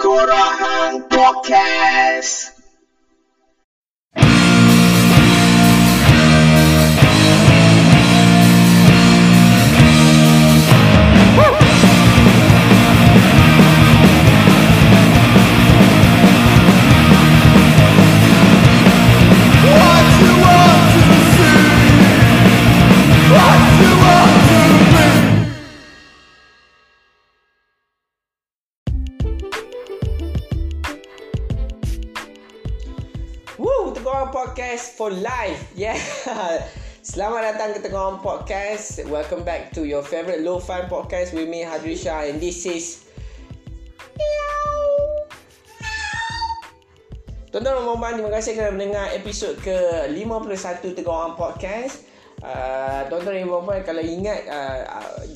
Kurahan Podcast. Tengah Podcast for life. Yeah. Selamat datang ke Tengah Podcast. Welcome back to your favorite low fi podcast with me Hadrisha and this is Tuan-tuan dan puan terima kasih kerana mendengar episod ke-51 Tengah Orang Podcast. Uh, tuan-tuan dan puan kalau ingat uh,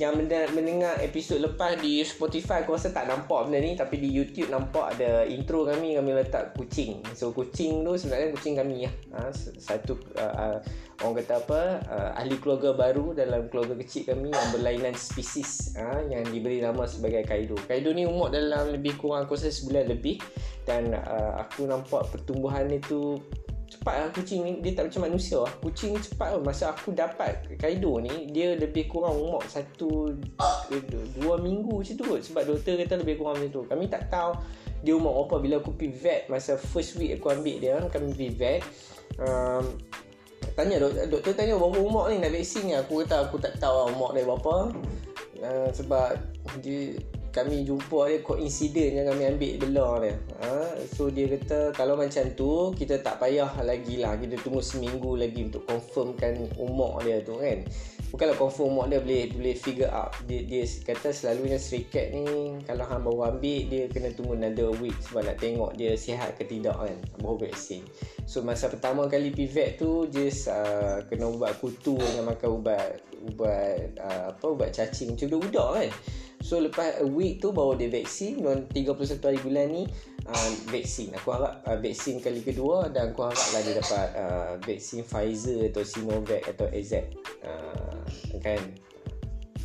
yang mendengar episod lepas di Spotify aku rasa tak nampak benda ni tapi di YouTube nampak ada intro kami kami letak kucing. So kucing tu sebenarnya kucing kami ya. Uh, satu uh, uh, orang kata apa uh, ahli keluarga baru dalam keluarga kecil kami yang berlainan spesies uh, yang diberi nama sebagai Kaido. Kaido ni umur dalam lebih kurang aku rasa sebulan lebih dan uh, aku nampak pertumbuhan itu cepat lah. Kucing ni dia tak macam manusia. Lah. kucing cepat lah masa aku dapat Kaido ni dia lebih kurang umur satu eh, dua, dua minggu macam tu kot. Sebab doktor kata lebih kurang macam tu. Kami tak tahu dia umur apa bila aku pergi vet masa first week aku ambil dia kami pergi vet um, tanya doktor, doktor tanya berapa umur ni nak vaksin ni. Aku kata aku tak tahu lah umur dia berapa. Uh, sebab dia kami jumpa dia coincident yang kami ambil belah dia. Ha? so dia kata kalau macam tu kita tak payah lagi lah. Kita tunggu seminggu lagi untuk confirmkan umur dia tu kan? Bukanlah confirm umur dia boleh boleh figure out. Dia, dia kata selalunya stray cat ni kalau hang baru ambil dia kena tunggu another week sebab nak tengok dia sihat ke tidak kan? Baru vaksin. So masa pertama kali pergi vet tu just uh, kena ubat kutu dengan makan ubat ubat uh, apa ubat cacing macam budak kan So lepas a week tu baru dia vaksin dan 31 hari bulan ni uh, vaksin. Aku harap uh, vaksin kali kedua dan aku haraplah dia dapat uh, vaksin Pfizer atau Sinovac atau AZ. Uh, kan?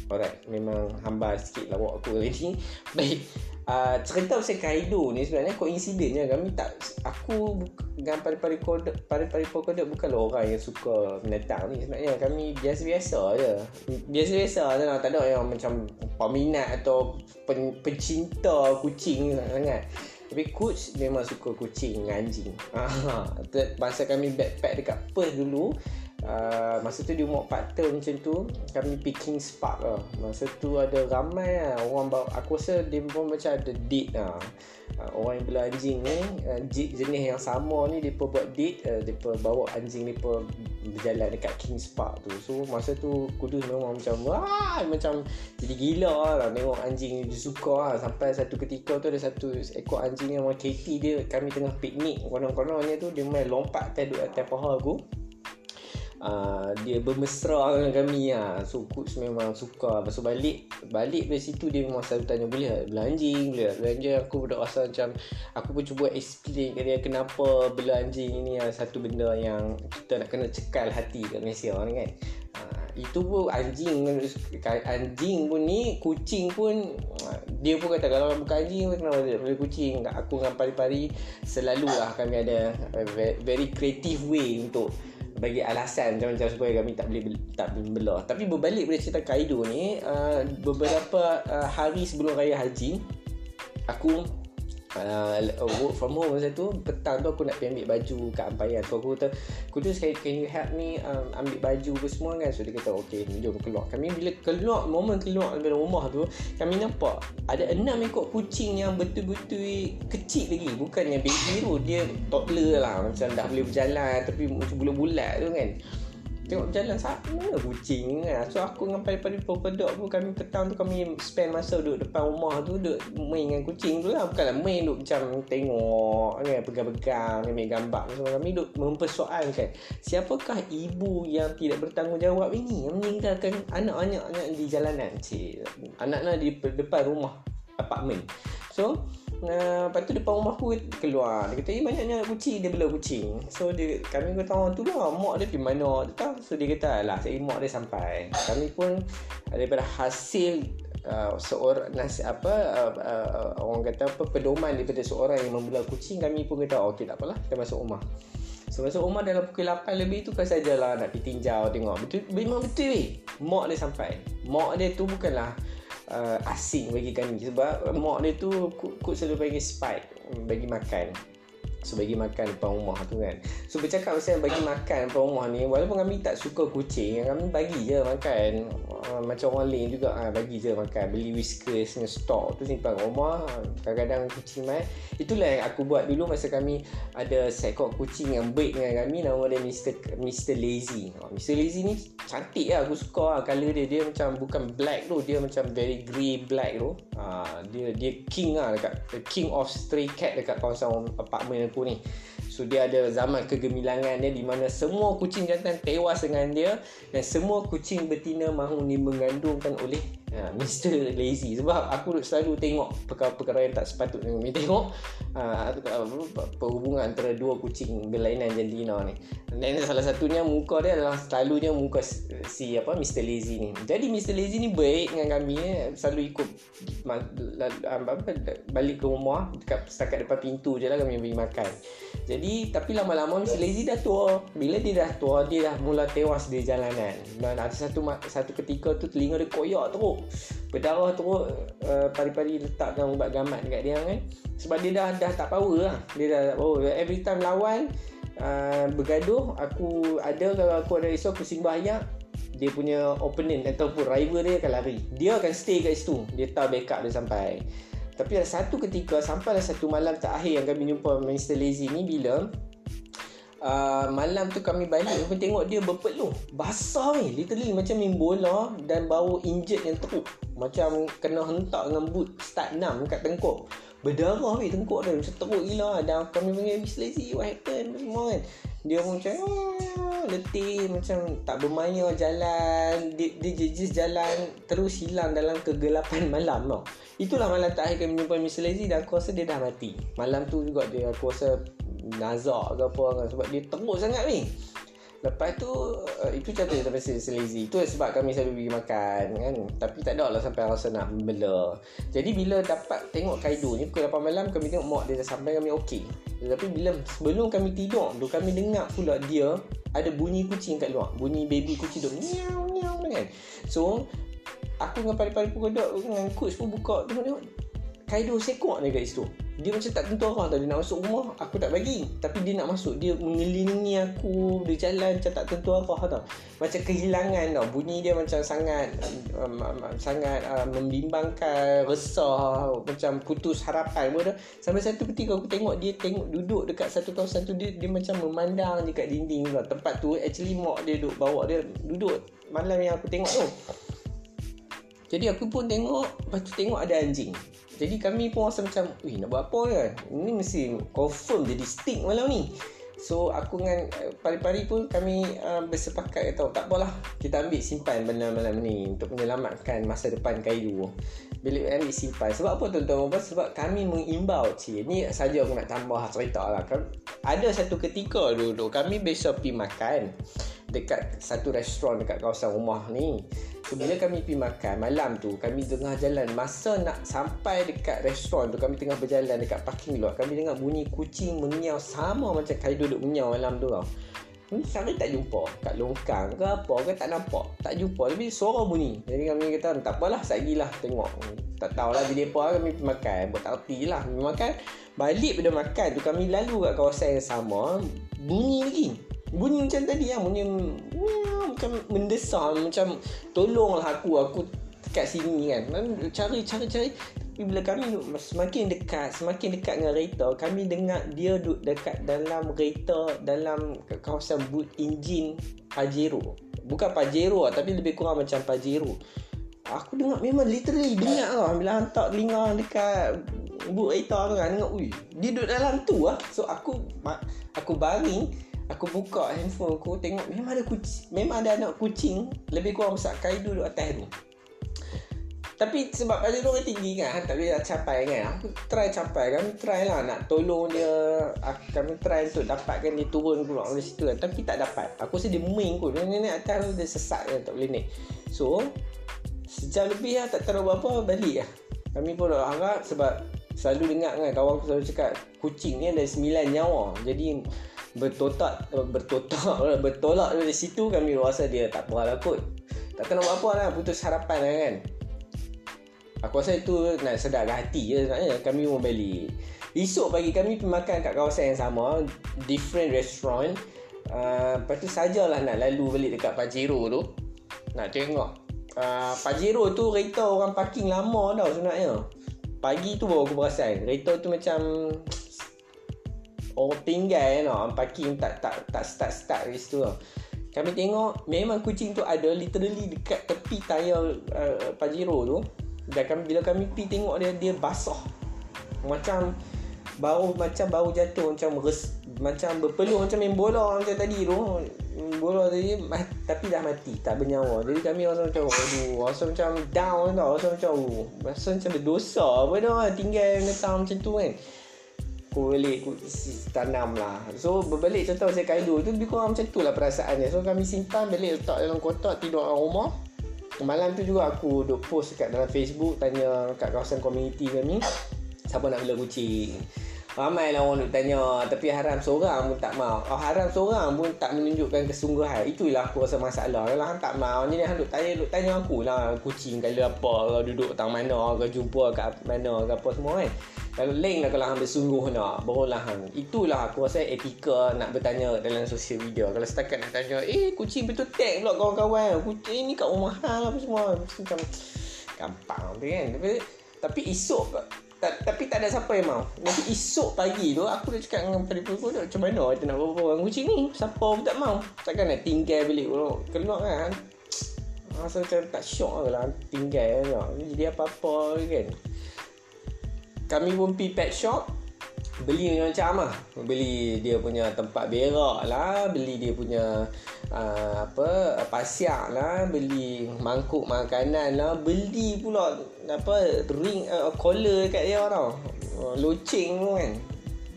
Alright, memang hamba sikit lah awak aku hari ni. Baik, uh, cerita pasal Kaido ni sebenarnya coincidence je. Kami tak, aku dengan pari-pari kodok, pari-pari kodok bukanlah orang yang suka binatang ni. Sebenarnya kami biasa-biasa je. Biasa-biasa je lah. Tak ada yang macam peminat atau pen, pencinta kucing sangat. Tapi coach memang suka kucing dengan anjing. Ah, masa kami backpack dekat Perth dulu, Uh, masa tu dia umur 4 tahun macam tu kami picking spark lah. Masa tu ada ramai lah orang bawa aku rasa dia pun macam ada date lah. Uh, orang yang bela anjing ni uh, jenis yang sama ni dia buat date uh, dia bawa anjing pun berjalan dekat Kings Park tu. So masa tu kudus memang macam wah! macam jadi gila lah tengok anjing ni dia suka lah. Sampai satu ketika tu ada satu ekor anjing yang nama Katie dia kami tengah piknik konon-kononnya tu dia main lompat atas atas paha aku Uh, dia bermesra dengan kami lah. So coach memang suka. Lepas tu balik Balik dari situ dia memang selalu tanya Boleh tak bela anjing Boleh tak bela anjing Aku dah rasa macam Aku pun cuba explain dia Kenapa bela anjing ni adalah Satu benda yang Kita nak kena cekal hati kat Malaysia kan. Uh, Itu pun anjing Anjing pun ni Kucing pun Dia pun kata Kalau bukan anjing Kenapa dia boleh kucing? Aku dengan pari-pari Selalulah kami ada Very creative way Untuk bagi alasan macam-macam supaya kami tak boleh tak boleh belah. Tapi berbalik pada cerita Kaido ni, uh, beberapa uh, hari sebelum raya haji, aku uh, work from home masa tu petang tu aku nak pergi ambil baju kat Ampayan so aku kata Kudus can, you help me um, ambil baju ke semua kan? So dia kata okay jom keluar. Kami bila keluar moment keluar dari rumah tu kami nampak ada enam ekor kucing yang betul-betul kecil lagi. Bukan yang baby tu dia toddler lah. Macam dah boleh berjalan tapi macam bulat-bulat tu kan Tengok jalan sana kucing kan. So aku dengan pari-pari pedok pun kami petang tu kami spend masa duduk depan rumah tu duduk main dengan kucing tu lah. Bukanlah main duduk macam tengok kan pegang-pegang ambil gambar. So kami duduk mempersoalkan siapakah ibu yang tidak bertanggungjawab ini yang meninggalkan anak-anaknya di jalanan. Cik. Anak-anak di depan rumah apartmen. So Uh, lepas tu depan rumah aku keluar Dia kata, eh banyaknya kucing Dia bela kucing So dia, kami kata orang tu lah Mak dia pergi mana dia. So dia kata, lah saya mak dia sampai Kami pun daripada hasil uh, seorang nasi apa uh, uh, orang kata apa pedoman daripada seorang yang membelah kucing kami pun kata oh, okey tak apalah kita masuk rumah So masuk rumah dalam pukul 8 lebih tu kan sajalah nak pergi tinjau tengok. Betul memang betul weh. Mak dia sampai. Mak dia tu bukanlah uh, asing bagi kami. Sebab mak dia tu kut selalu bagi spike bagi makan. So bagi makan depan rumah tu kan. So bercakap pasal bagi makan depan rumah ni Walaupun kami tak suka kucing Kami bagi je makan uh, Macam orang lain juga uh, Bagi je makan Beli whiskers dengan stok tu simpan kat rumah Kadang-kadang kucing main Itulah yang aku buat dulu Masa kami ada seekor kucing yang baik dengan kami Nama dia Mr. Mr. Lazy uh, Mr. Lazy ni cantik lah Aku suka lah colour dia Dia macam bukan black tu Dia macam very grey black tu uh, Dia dia king lah dekat The king of stray cat dekat kawasan apartment aku ni So dia ada zaman kegemilangan dia di mana semua kucing jantan tewas dengan dia dan semua kucing betina mahu ni mengandungkan oleh ha, Mr. Lazy sebab aku selalu tengok perkara-perkara yang tak sepatutnya kami tengok ha, perhubungan antara dua kucing berlainan jantina ni dan salah satunya muka dia adalah selalunya muka si apa Mr. Lazy ni jadi Mr. Lazy ni baik dengan kami eh. selalu ikut balik ke rumah dekat setakat depan pintu je lah kami bagi makan jadi tapi lama-lama Mr. Lazy dah tua bila dia dah tua dia dah mula tewas di jalanan dan ada satu satu ketika tu telinga dia koyak teruk berdarah teruk uh, pari-pari letakkan ubat gamat dekat dia kan. Sebab dia dah dah tak power lah. Dia dah oh every time lawan uh, bergaduh aku ada kalau aku ada risau aku simbah ayak dia punya opponent ataupun rival dia akan lari. Dia akan stay kat situ. Dia tahu backup dia sampai. Tapi ada satu ketika sampailah satu malam terakhir yang kami jumpa Mr. Lazy ni bila uh, malam tu kami balik kami tengok dia berpeluh. Basah ni literally macam main bola dan bau injet yang teruk. Macam kena hentak dengan boot start 6 kat tengkuk. Berdarah weh tengkuk dia macam teruk gila. Dan kami panggil. Lazy what happened? Semua kan dia pun macam oh, letih macam tak bermaya jalan. Dia, dia just jalan terus hilang dalam kegelapan malam tau. Itulah malam terakhir kami jumpa Mr. Lazy dan aku rasa dia dah mati. Malam tu juga dia aku rasa nazak ke apa kan sebab dia teruk sangat ni. Lepas tu uh, Itu contoh Sampai lazy Itu sebab kami selalu pergi makan kan. Tapi tak ada lah Sampai rasa nak bela. Jadi bila dapat Tengok Kaido ni Pukul 8 malam Kami tengok mak dia dah sampai Kami okey. Tapi bila Sebelum kami tidur tu Kami dengar pula dia Ada bunyi kucing kat luar. Bunyi baby kucing tu Miau miau kan. So Aku dengan pari-pari pun Dengan coach pun buka Tengok-tengok Kaido sekok ni kat situ. Dia macam tak tentu arah tau dia nak masuk rumah aku tak bagi. Tapi dia nak masuk dia mengelilingi aku dia jalan macam tak tentu arah tau. Macam kehilangan tau bunyi dia macam sangat um, um, sangat uh, membimbangkan resah macam putus harapan pun sampai satu ketika aku tengok dia tengok duduk dekat satu kawasan tu dia, dia macam memandang dekat dinding tau. Tempat tu actually mak dia duduk bawa dia duduk malam yang aku tengok tu jadi aku pun tengok Lepas tu tengok ada anjing. Jadi kami pun rasa macam Wih nak buat apa kan? Ini mesti confirm jadi stick malam ni. So aku dengan uh, pari-pari pun kami uh, bersepakat kata tak apalah. Kita ambil simpan benda malam ni untuk menyelamatkan masa depan Kaido. Bila ambil simpan sebab apa tuan-tuan sebab kami mengimbau cik ni saja aku nak tambah cerita lah. Kan ada satu ketika dulu kami besok pergi makan dekat satu restoran dekat kawasan rumah ni. So bila kami pergi makan malam tu kami tengah jalan masa nak sampai dekat restoran tu kami tengah berjalan dekat parking lot kami dengar bunyi kucing mengiau sama macam Kaido duduk mengiau malam tu tau. Ni kami tak jumpa kat longkang ke apa ke tak nampak. Tak jumpa tapi suara bunyi. Jadi kami kata tak apalah sagilah tengok. Tak tahulah jadi apa kami pergi makan. Buat tak reti lah makan. Balik pada makan tu kami lalu kat kawasan yang sama bunyi lagi bunyi macam tadi lah bunyi macam mendesak macam tolonglah aku aku dekat sini kan. Cari cari cari tapi bila kami semakin dekat semakin dekat dengan kereta kami dengar dia duduk dekat dalam kereta dalam kawasan boot engine Pajero. Bukan Pajero lah tapi lebih kurang macam Pajero. Aku dengar memang literally dengar lah bila hantar telinga dekat boot kereta tu kan dengar ui dia duduk dalam tu lah so aku aku baring Aku buka handphone aku Tengok memang ada kucing Memang ada anak kucing Lebih kurang besar Kaido duduk atas tu. Tapi sebab pada orang tinggi kan Tak boleh capai kan. Aku try capai Kami try lah nak tolong dia. Kami try untuk dapatkan dia turun keluar dari situ kan. Tapi tak dapat. Aku rasa dia main kot. Dia naik atas tu dia sesak kan Tak boleh naik. So Sejam lebih lah tak tahu apa-apa balik lah. Kami pun dah harap sebab Selalu dengar kan kawan aku selalu cakap Kucing ni ada sembilan nyawa. Jadi bertotak bertotak bertolak dari situ kami rasa dia tak apa lah kot. Tak tahu apa lah putus harapan lah kan. Aku rasa itu nak sedar hati je sebenarnya kami mau balik esok pagi kami pergi makan kat kawasan yang sama different restaurant. Uh, lepas tu sajalah nak lalu balik dekat Pajero tu. Nak tengok. Uh, Pajero tu kereta orang parking lama tau sebenarnya. Pagi tu baru aku perasan kereta tu macam orang tinggal kan orang parking tak tak tak start start di situ. Kami tengok memang kucing tu ada literally dekat tepi tayar uh, Pajero tu. Dan kami, bila kami pergi tengok dia dia basah. Macam bau macam bau jatuh macam res, macam berpeluh macam main bola macam tadi tu. Bola tadi tapi dah mati, tak bernyawa. Jadi kami rasa macam aduh, rasa macam down tau, rasa macam oh, rasa macam berdosa apa dah tinggal netang macam tu kan aku tanam lah. So berbalik contoh saya kaido tu lebih kurang macam tu lah perasaannya. So kami simpan balik letak dalam kotak tidur dalam rumah. Malam tu juga aku duk post kat dalam Facebook tanya kat kawasan komuniti kami siapa nak bela kucing. Ramai lah orang nak tanya Tapi haram seorang pun tak mau. Oh, Haram seorang pun tak menunjukkan kesungguhan. Itulah aku rasa masalah. Kalau hang tak mau. Jadi hang duk tanya, duk tanya aku lah Kucing kala apa Kalau duduk tang mana Kau jumpa kat mana apa semua kan. Kalau lain lah kalau hang bersungguh nak Barulah hang Itulah aku rasa etika Nak bertanya dalam sosial media. Kalau setakat nak tanya Eh kucing betul tag pula kawan-kawan? Kucing ni kat rumah hang apa semua? Macam Gampang tu kan. Tapi tapi esok tapi tak ada siapa yang mau. Nanti esok pagi tu Aku dah cakap dengan pada pukul tu Macam mana kita nak bawa orang kucing ni? Siapa pun tak mau. Takkan nak tinggal balik Keluar kan Rasa macam tak syok lah Tinggal kan Jadi apa-apa kan Kami pun pergi pet shop Beli macam lah Beli dia punya tempat berak lah Beli dia punya uh, apa pasiak lah beli mangkuk makanan lah beli pula apa ring uh, collar kat dia tau. Uh, loceng tu kan.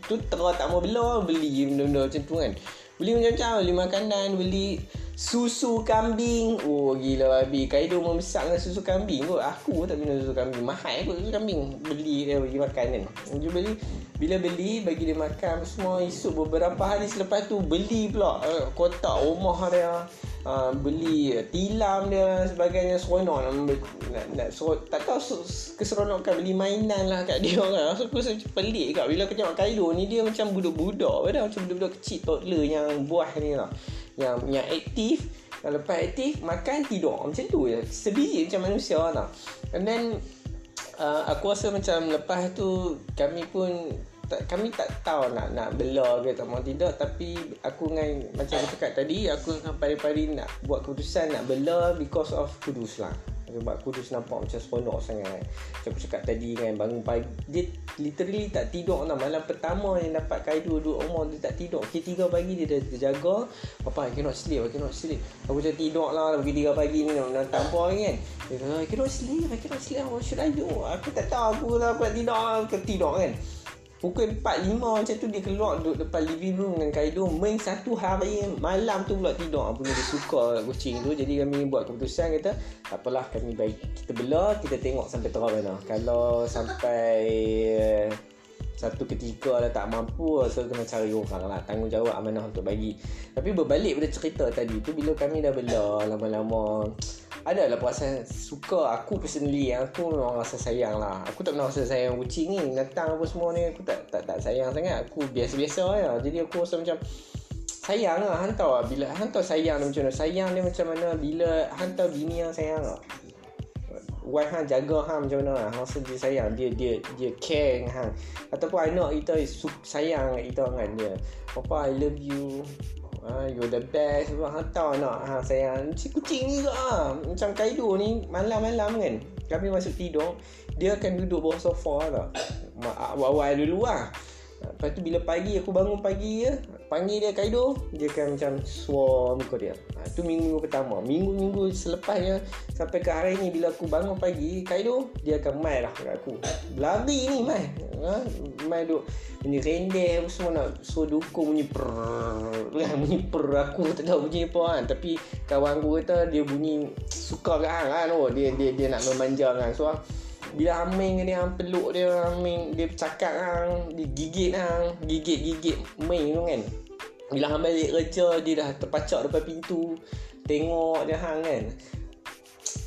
Tu tak mau bela beli benda-benda macam tu kan beli macam-macam beli makanan beli susu kambing. Oh gila babi kaido membesar dengan susu kambing kot. Aku tak minum susu kambing. Mahal kot susu kambing. Beli dia bagi makan kan. Dia beli bila beli bagi dia makan semua esok beberapa hari selepas tu beli pula uh, kotak rumah dia uh, beli tilam dia sebagainya seronok nak, nak, nak serot, tak tahu keseronokan beli mainan lah kat dia kan so, aku rasa macam pelik kat bila aku tengok Kaido ni dia macam budak-budak macam budak-budak kecil toddler yang buah ni lah. Yang yang aktif. Kalau lepas aktif makan tidur. Macam tu je. Sebiji macam manusia lah and then uh, aku rasa macam lepas tu kami pun tak, kami tak tahu nak nak bela ke tak mau tidak. Tapi aku dengan macam aku cakap tadi aku dengan pari-pari nak buat keputusan nak bela because of kudus lah. Sebab Kudus nampak macam seronok sangat. Macam aku cakap tadi kan Bangun pagi Dia literally tak tidur tau. Malam pertama yang dapat Kaido duduk rumah Dia tak tidur. Pukul tiga pagi dia dah terjaga. Papa I cannot sleep I cannot sleep. Aku macam tidur lah Pukul tiga pagi ni Nak tak apa kan. Dia kata I cannot sleep I cannot sleep. What should I do? Aku tak tahu Aku lah aku nak tidur Aku tidur kan Pukul 4.5 macam tu dia keluar duduk depan living room dengan Kaido Main satu hari malam tu pula tidur. Apa dia suka kucing tu. Jadi kami buat keputusan kata Tak apalah kami baik Kita bela kita tengok sampai terang mana. Kalau sampai eh, satu ketika lah tak mampu So kena cari orang lah. Tanggungjawab amanah untuk bagi. Tapi berbalik pada cerita tadi tu Bila kami dah bela lama-lama ada lah perasaan suka aku personally. Aku memang rasa sayang lah. Aku tak pernah rasa sayang kucing ni datang apa semua ni. Aku tak tak, tak sayang sangat. Aku biasa-biasa lah jadi aku rasa macam sayang lah. Hantar lah bila hantar sayang dia macam mana. Sayang dia macam mana bila hantar bini yang sayang. Lah wife hang jaga hang macam mana lah. Rasa dia sayang. Dia dia dia care dengan hang ataupun anak kita sayang kita dengan dia. Papa I love you ha, You're the best. Sebab hantar nak ha, Sayang. Si kucing ni juga ha. Macam Kaido ni Malam-malam kan Kami masuk tidur Dia akan duduk bawah sofa tau. Awal-awal dulu lah Lepas tu bila pagi aku bangun pagi je Panggil dia Kaido Dia akan macam suar muka dia. Ha, Itu minggu-minggu pertama. Minggu-minggu selepasnya Sampai ke hari ni Bila aku bangun pagi Kaido Dia akan main lah kat aku. Lari ni main ha, Main duk Bunyi rendah apa semua nak. Suruh dukung bunyi prrrr kan, Bunyi prrrr. Aku tak tahu bunyi apa kan? Tapi kawan aku kata Dia bunyi Suka kat hang kan? Oh, dia, dia, dia nak memanja kan So bila Aming ni hang peluk dia Aming dia cakap hang dia gigit hang gigit-gigit main tu kan bila hang balik kerja dia dah terpacak depan pintu tengok dia hang kan.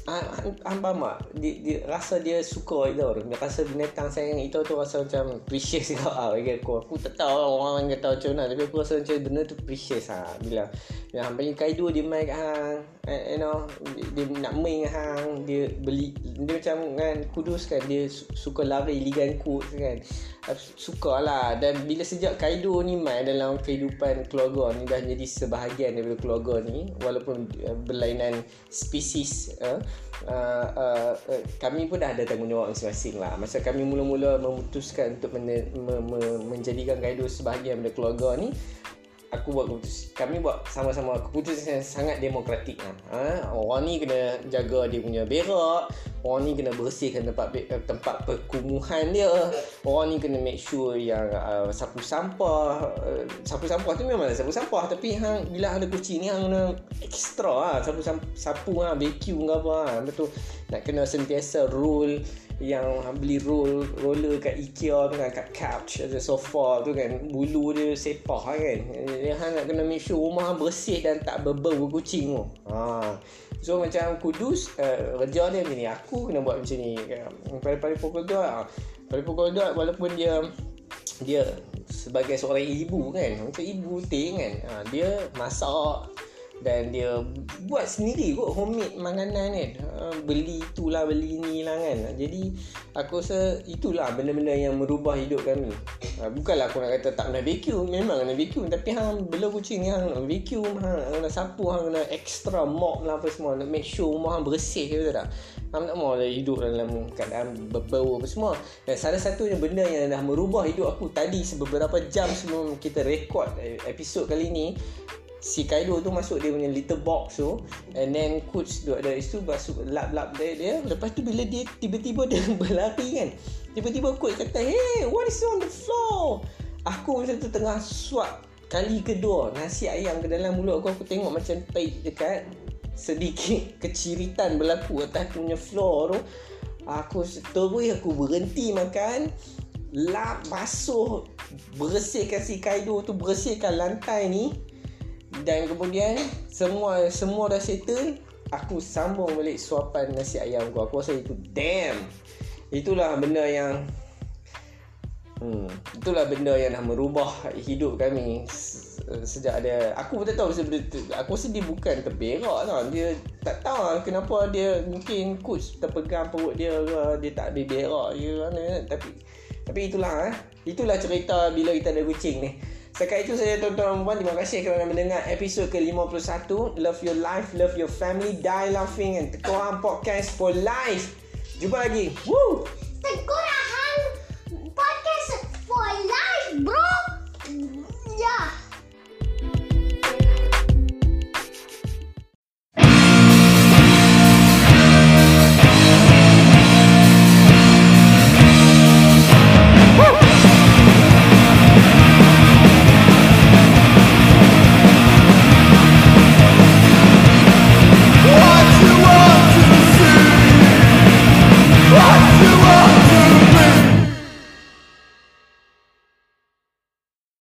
Hang faham tak? Dia, dia, rasa dia suka itu Dia rasa binatang sayang itu tu rasa macam precious juga. Lah bagi aku. Aku tak tahu lah orang yang kata macam mana. Tapi aku rasa macam benda tu precious lah Bila Bila hang panggil kaidu dia main kat hang eh, You know Dia nak main kat hang Dia beli Dia macam kan kudus kan. Dia suka lari ligan kut kan Suka lah Dan bila sejak Kaido ni main dalam kehidupan keluarga ni Dah jadi sebahagian daripada keluarga ni Walaupun uh, berlainan spesies uh, uh, uh, uh, Kami pun dah ada tanggungjawab masing-masing lah. Masa kami mula-mula memutuskan untuk men- me- me- menjadikan Kaido sebahagian daripada keluarga ni aku buat keputusan kami buat sama-sama keputusan yang sangat demokratik lah. ha? orang ni kena jaga dia punya berak orang ni kena bersihkan tempat tempat perkumuhan dia orang ni kena make sure yang uh, sapu sampah uh, sapu sampah tu memang sapu sampah tapi hang bila ada kucing ni hang kena extra lah sapu sapu lah vacuum ke apa lah. betul nak kena sentiasa roll yang beli roll roller kat IKEA tu kan kat couch ada sofa tu kan bulu dia sepah kan. Dia hang nak kena make sure rumah bersih dan tak berbau kucing tu. Ha. So macam kudus uh, kerja dia macam ni. Aku kena buat macam ni. Kan pada-pada pukul 2 ha. pada pukul 2 walaupun dia dia sebagai seorang ibu kan macam ibu ting kan ha, dia masak dan dia buat sendiri kot homemade makanan kan. Uh, beli itulah beli ni lah kan. Jadi aku rasa itulah benda-benda yang merubah hidup kami. Uh, bukanlah aku nak kata tak kena vacuum. Memang kena vacuum tapi hang bela kucing hang vacuum hang kena sapu hang kena extra mop lah apa semua nak make sure rumah hang bersih betul tak. Hang tak mahu lah hidup dalam keadaan berbau apa semua. Dan salah satunya benda yang dah merubah hidup aku tadi beberapa jam sebelum kita rekod episod kali ni si Kaido tu masuk dia punya little box tu and then coach tu ada itu masuk lap-lap dia, dia lepas tu bila dia tiba-tiba dia berlari kan tiba-tiba coach kata hey what is on the floor? Aku macam tu tengah swap kali kedua nasi ayam ke dalam mulut aku aku tengok macam taik dekat sedikit keciritan berlaku atas aku punya floor tu. Aku terus aku berhenti makan lap basuh bersihkan si Kaido tu bersihkan lantai ni dan kemudian semua semua dah settle aku sambung balik suapan nasi ayam aku. Aku rasa itu damn. Itulah benda yang hmm, itulah benda yang dah merubah hidup kami sejak ada aku pun tak tahu sebab tu. Aku rasa dia bukan terberak tau. Dia tak tahu lah kenapa dia mungkin coach terpegang perut dia ke dia tak ada berak ke mana tapi tapi itulah eh. Itulah cerita bila kita ada kucing ni Setakat itu saja tuan-tuan dan puan Terima kasih kerana mendengar episod ke-51 Love your life, love your family Die laughing and Tekohan podcast for life. Jumpa lagi. Woo!